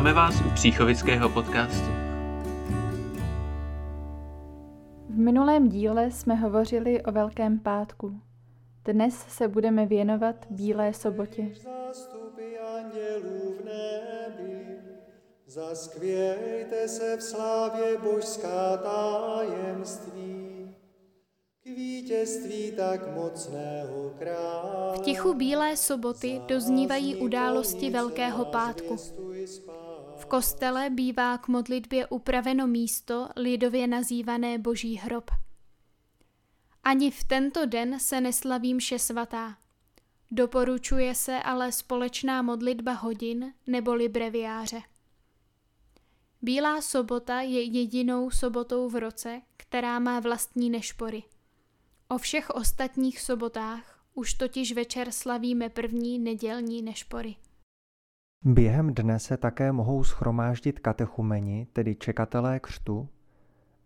Vítáme vás u Příchovického podcastu. V minulém díle jsme hovořili o Velkém pátku. Dnes se budeme věnovat Bílé sobotě. Zaskvějte se v slávě božská tajemství, k vítězství tak mocného krále. V tichu Bílé soboty doznívají události Velkého pátku. Kostele bývá k modlitbě upraveno místo, lidově nazývané Boží hrob. Ani v tento den se neslaví mše svatá. Doporučuje se ale společná modlitba hodin neboli breviáře. Bílá sobota je jedinou sobotou v roce, která má vlastní nešpory. O všech ostatních sobotách už totiž večer slavíme první nedělní nešpory. Během dne se také mohou schromáždit katechumeni, tedy čekatelé křtu,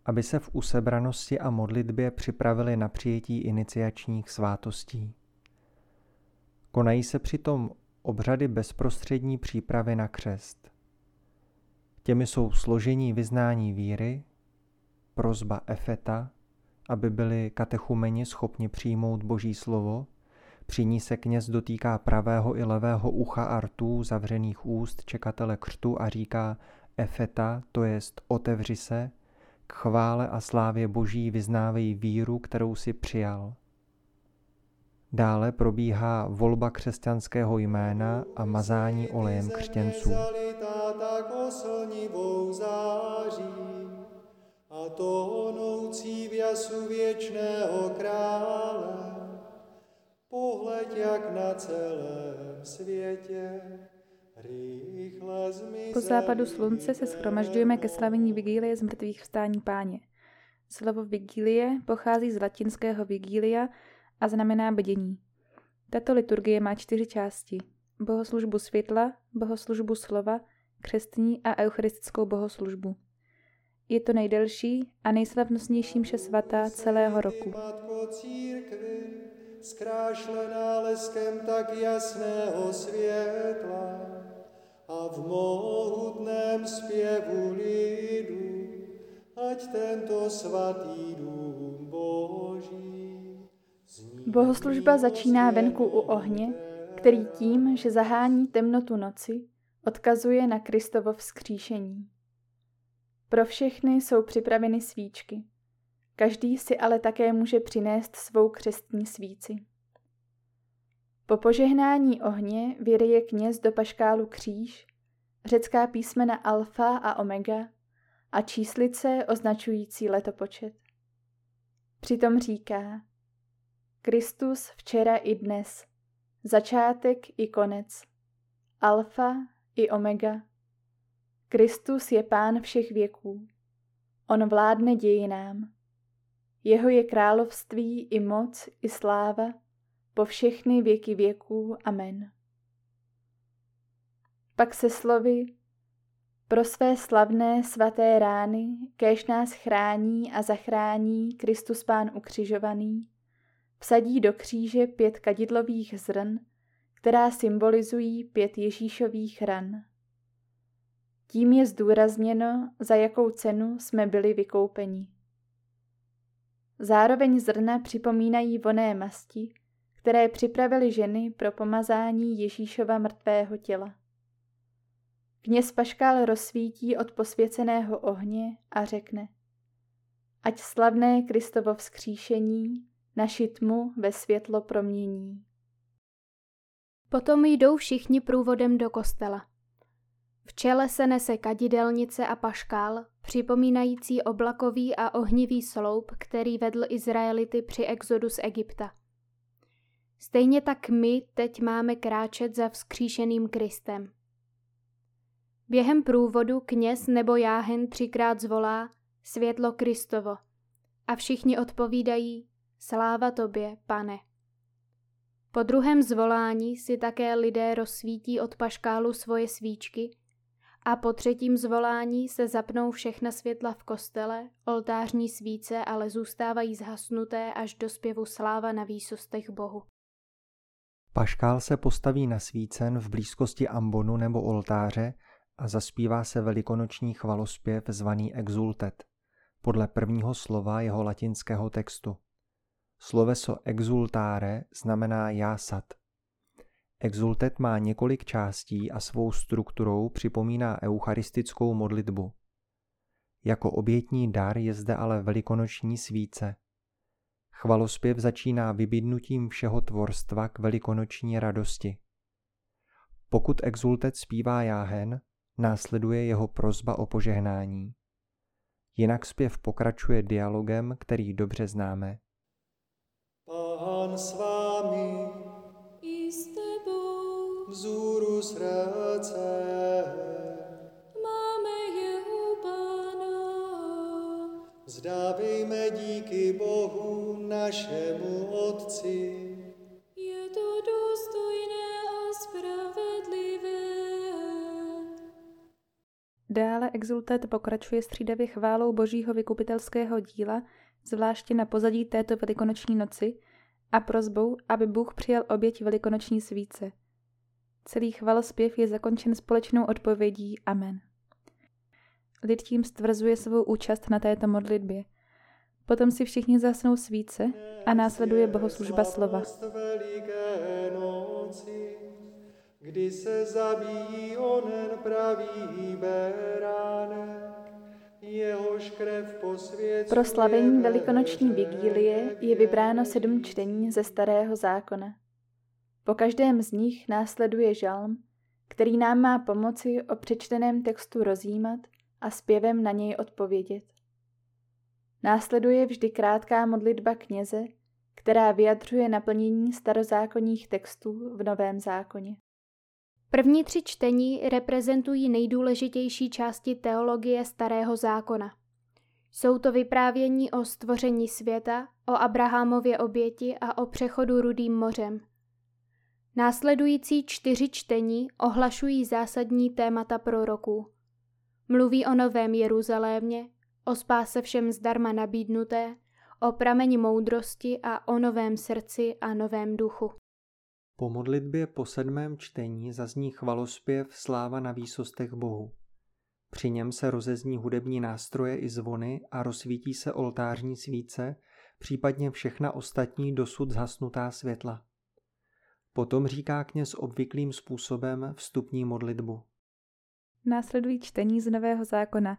aby se v usebranosti a modlitbě připravili na přijetí iniciačních svátostí. Konají se přitom obřady bezprostřední přípravy na křest. Těmi jsou složení vyznání víry, prozba efeta, aby byli katechumeni schopni přijmout Boží slovo, při ní se kněz dotýká pravého i levého ucha a rtů zavřených úst čekatele křtu a říká efeta, to jest otevři se, k chvále a slávě Boží vyznávej víru, kterou si přijal. Dále probíhá volba křesťanského jména a mazání olejem křtěnců. A to honoucí v jasu věčného krále, jak na celém světě, po západu slunce se schromažďujeme ke slavení Vigílie z mrtvých vstání páně. Slovo Vigílie pochází z latinského Vigília a znamená bdění. Tato liturgie má čtyři části. Bohoslužbu světla, bohoslužbu slova, křestní a eucharistickou bohoslužbu. Je to nejdelší a nejslavnostnější mše svatá celého roku. Zkrášlená leskem tak jasného světla a v mohutném zpěvu lidu, ať tento svatý dům Boží. Bohoslužba začíná venku u ohně, který tím, že zahání temnotu noci, odkazuje na Kristovo vzkříšení. Pro všechny jsou připraveny svíčky. Každý si ale také může přinést svou křestní svíci. Po požehnání ohně vyryje kněz do paškálu kříž, řecká písmena alfa a omega a číslice označující letopočet. Přitom říká Kristus včera i dnes, začátek i konec, alfa i omega. Kristus je pán všech věků. On vládne dějinám. Jeho je království i moc i sláva po všechny věky věků. Amen. Pak se slovy pro své slavné svaté rány, kéž nás chrání a zachrání Kristus Pán ukřižovaný, vsadí do kříže pět kadidlových zrn, která symbolizují pět Ježíšových ran. Tím je zdůrazněno, za jakou cenu jsme byli vykoupeni. Zároveň zrna připomínají voné masti, které připravili ženy pro pomazání Ježíšova mrtvého těla. Kněz Paškál rozsvítí od posvěceného ohně a řekne Ať slavné Kristovo vzkříšení naši tmu ve světlo promění. Potom jdou všichni průvodem do kostela. V čele se nese kadidelnice a paškál, připomínající oblakový a ohnivý sloup, který vedl Izraelity při exodu z Egypta. Stejně tak my teď máme kráčet za vzkříšeným Kristem. Během průvodu kněz nebo jáhen třikrát zvolá světlo Kristovo a všichni odpovídají sláva tobě, pane. Po druhém zvolání si také lidé rozsvítí od paškálu svoje svíčky a po třetím zvolání se zapnou všechna světla v kostele, oltářní svíce ale zůstávají zhasnuté až do zpěvu sláva na výsostech Bohu. Paškál se postaví na svícen v blízkosti ambonu nebo oltáře a zaspívá se velikonoční chvalospěv zvaný exultet, podle prvního slova jeho latinského textu. Sloveso exultare znamená jásat. Exultet má několik částí a svou strukturou připomíná eucharistickou modlitbu. Jako obětní dar je zde ale velikonoční svíce. Chvalospěv začíná vybídnutím všeho tvorstva k velikonoční radosti. Pokud exultet zpívá jáhen, následuje jeho prozba o požehnání. Jinak zpěv pokračuje dialogem, který dobře známe. Pán s vámi, vzůru srdce, máme jeho pána. vzdávejme díky Bohu našemu Otci. Je to důstojné a spravedlivé. Dále exultet pokračuje střídavě chválou božího vykupitelského díla, zvláště na pozadí této velikonoční noci, a prozbou, aby Bůh přijal oběť velikonoční svíce. Celý chvalospěv je zakončen společnou odpovědí Amen. Lid tím stvrzuje svou účast na této modlitbě. Potom si všichni zasnou svíce a následuje bohoslužba slova. Kdy se zabíjí onen pravý beránek, jehož krev posvěcuje Pro slavení velikonoční vigílie je vybráno sedm čtení ze Starého zákona. Po každém z nich následuje žalm, který nám má pomoci o přečteném textu rozjímat a zpěvem na něj odpovědět. Následuje vždy krátká modlitba kněze, která vyjadřuje naplnění starozákonních textů v Novém zákoně. První tři čtení reprezentují nejdůležitější části teologie Starého zákona. Jsou to vyprávění o stvoření světa, o Abrahamově oběti a o přechodu Rudým mořem. Následující čtyři čtení ohlašují zásadní témata proroků. Mluví o Novém Jeruzalémě, o spáse všem zdarma nabídnuté, o prameni moudrosti a o novém srdci a novém duchu. Po modlitbě po sedmém čtení zazní chvalospěv sláva na výsostech Bohu. Při něm se rozezní hudební nástroje i zvony a rozsvítí se oltářní svíce, případně všechna ostatní dosud zhasnutá světla. Potom říká kněz obvyklým způsobem vstupní modlitbu. Následují čtení z Nového zákona.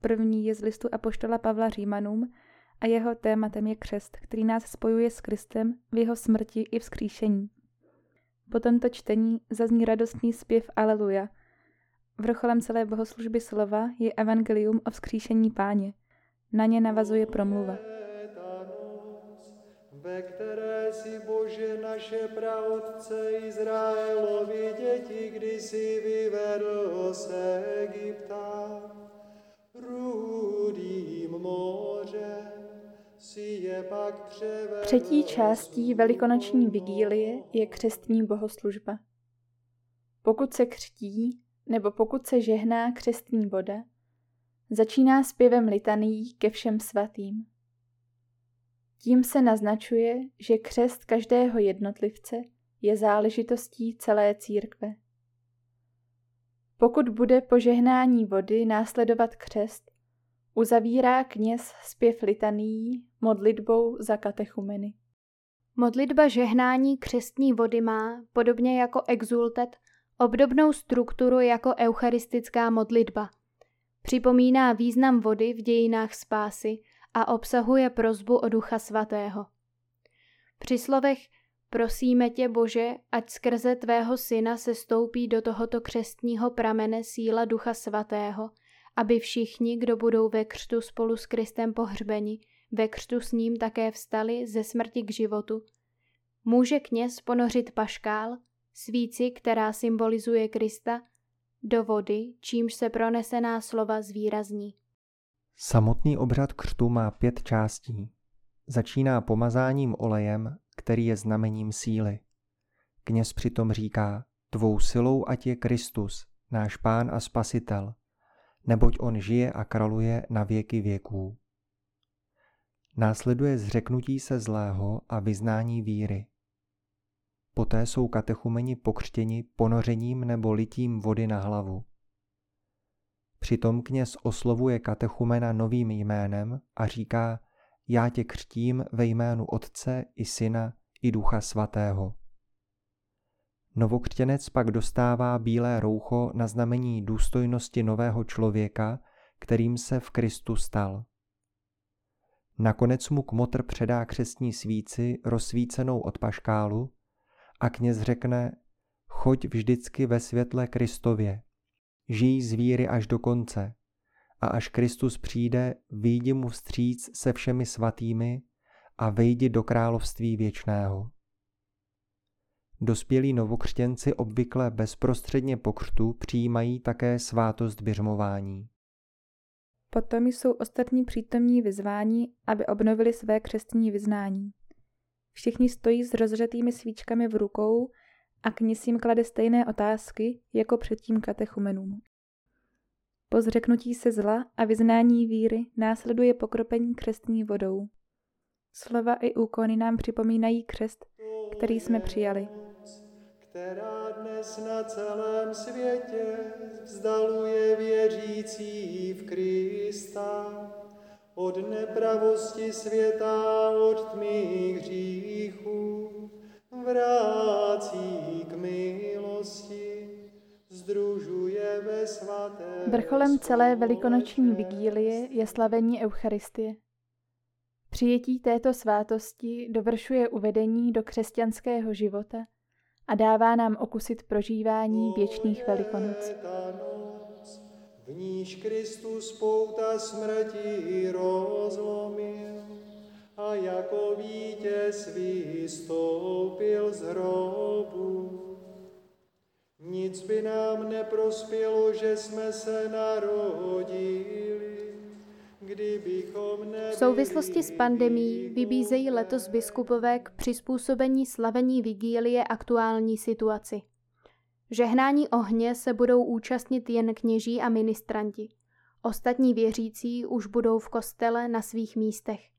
První je z listu Apoštola Pavla Římanům a jeho tématem je křest, který nás spojuje s Kristem v jeho smrti i vzkříšení. Po tomto čtení zazní radostný zpěv Aleluja. Vrcholem celé bohoslužby slova je evangelium o vzkříšení páně. Na ně navazuje promluva. Ve které si Bože naše praotce Izraelovi děti kdysi vyvedl z Egypta. Rudým mořem si je pak převedl. Třetí částí velikonoční vigílie je křestní bohoslužba. Pokud se křtí, nebo pokud se žehná křestní voda, začíná zpěvem litanií ke všem svatým. Tím se naznačuje, že křest každého jednotlivce je záležitostí celé církve. Pokud bude po žehnání vody následovat křest, uzavírá kněz zpěv litanií modlitbou za katechumeny. Modlitba žehnání křestní vody má, podobně jako exultet, obdobnou strukturu jako eucharistická modlitba. Připomíná význam vody v dějinách spásy a obsahuje prozbu o Ducha Svatého. Při slovech prosíme tě, Bože, ať skrze tvého syna se stoupí do tohoto křestního pramene síla Ducha Svatého, aby všichni, kdo budou ve křtu spolu s Kristem pohřbeni, ve křtu s ním také vstali ze smrti k životu. Může kněz ponořit paškál, svíci, která symbolizuje Krista, do vody, čímž se pronesená slova zvýrazní. Samotný obřad křtu má pět částí. Začíná pomazáním olejem, který je znamením síly. Kněz přitom říká, tvou silou ať je Kristus, náš pán a spasitel, neboť on žije a kraluje na věky věků. Následuje zřeknutí se zlého a vyznání víry. Poté jsou katechumeni pokřtěni ponořením nebo litím vody na hlavu. Přitom kněz oslovuje katechumena novým jménem a říká, já tě křtím ve jménu Otce i Syna i Ducha Svatého. Novokřtěnec pak dostává bílé roucho na znamení důstojnosti nového člověka, kterým se v Kristu stal. Nakonec mu kmotr předá křestní svíci rozsvícenou od paškálu a kněz řekne, choď vždycky ve světle Kristově, žij z víry až do konce a až Kristus přijde, vyjdi mu vstříc se všemi svatými a vejdi do království věčného. Dospělí novokřtěnci obvykle bezprostředně po křtu přijímají také svátost běžmování. Potom jsou ostatní přítomní vyzváni, aby obnovili své křestní vyznání. Všichni stojí s rozřetými svíčkami v rukou a kněz jim klade stejné otázky jako předtím katechumenům. Po zřeknutí se zla a vyznání víry následuje pokropení křestní vodou. Slova i úkony nám připomínají křest, který jsme přijali. Která dnes na celém světě vzdaluje věřící v Krista od nepravosti světa, od tmy hříchů, vrácí k milosti, združuje ve svaté Vrcholem celé velikonoční vigílie je slavení Eucharistie. Přijetí této svátosti dovršuje uvedení do křesťanského života a dává nám okusit prožívání věčných velikonoc. V níž Kristus pouta smrti rozlomil a jako vítěz vystoupil z hrobu. Nic by nám neprospělo, že jsme se narodili, kdybychom nebyli V souvislosti s pandemí vybízejí letos biskupové k přizpůsobení slavení vigílie aktuální situaci. Žehnání ohně se budou účastnit jen kněží a ministranti. Ostatní věřící už budou v kostele na svých místech.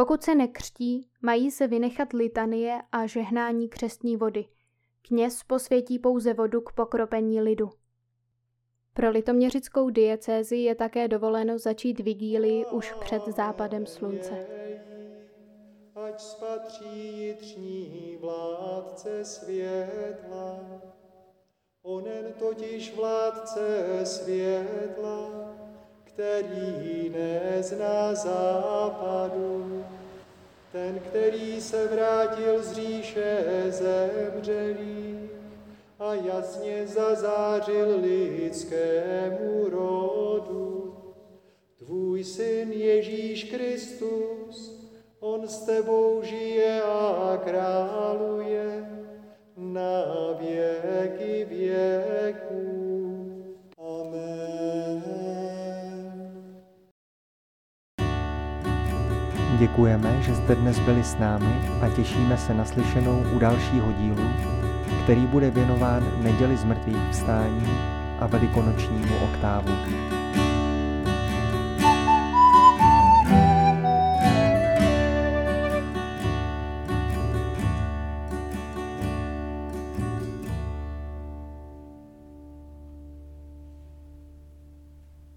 Pokud se nekřtí, mají se vynechat litanie a žehnání křestní vody. Kněz posvětí pouze vodu k pokropení lidu. Pro litoměřickou diecézi je také dovoleno začít vigílii už před západem slunce. ať spatří jitřní vládce světla. Onen totiž vládce světla, který nezná západu, ten, který se vrátil z říše zemřelých a jasně zazářil lidskému rodu. Tvůj syn Ježíš Kristus, on s tebou žije a králuje na věky věků. Děkujeme, že jste dnes byli s námi a těšíme se na slyšenou u dalšího dílu, který bude věnován neděli z mrtvých vstání a velikonočnímu oktávu.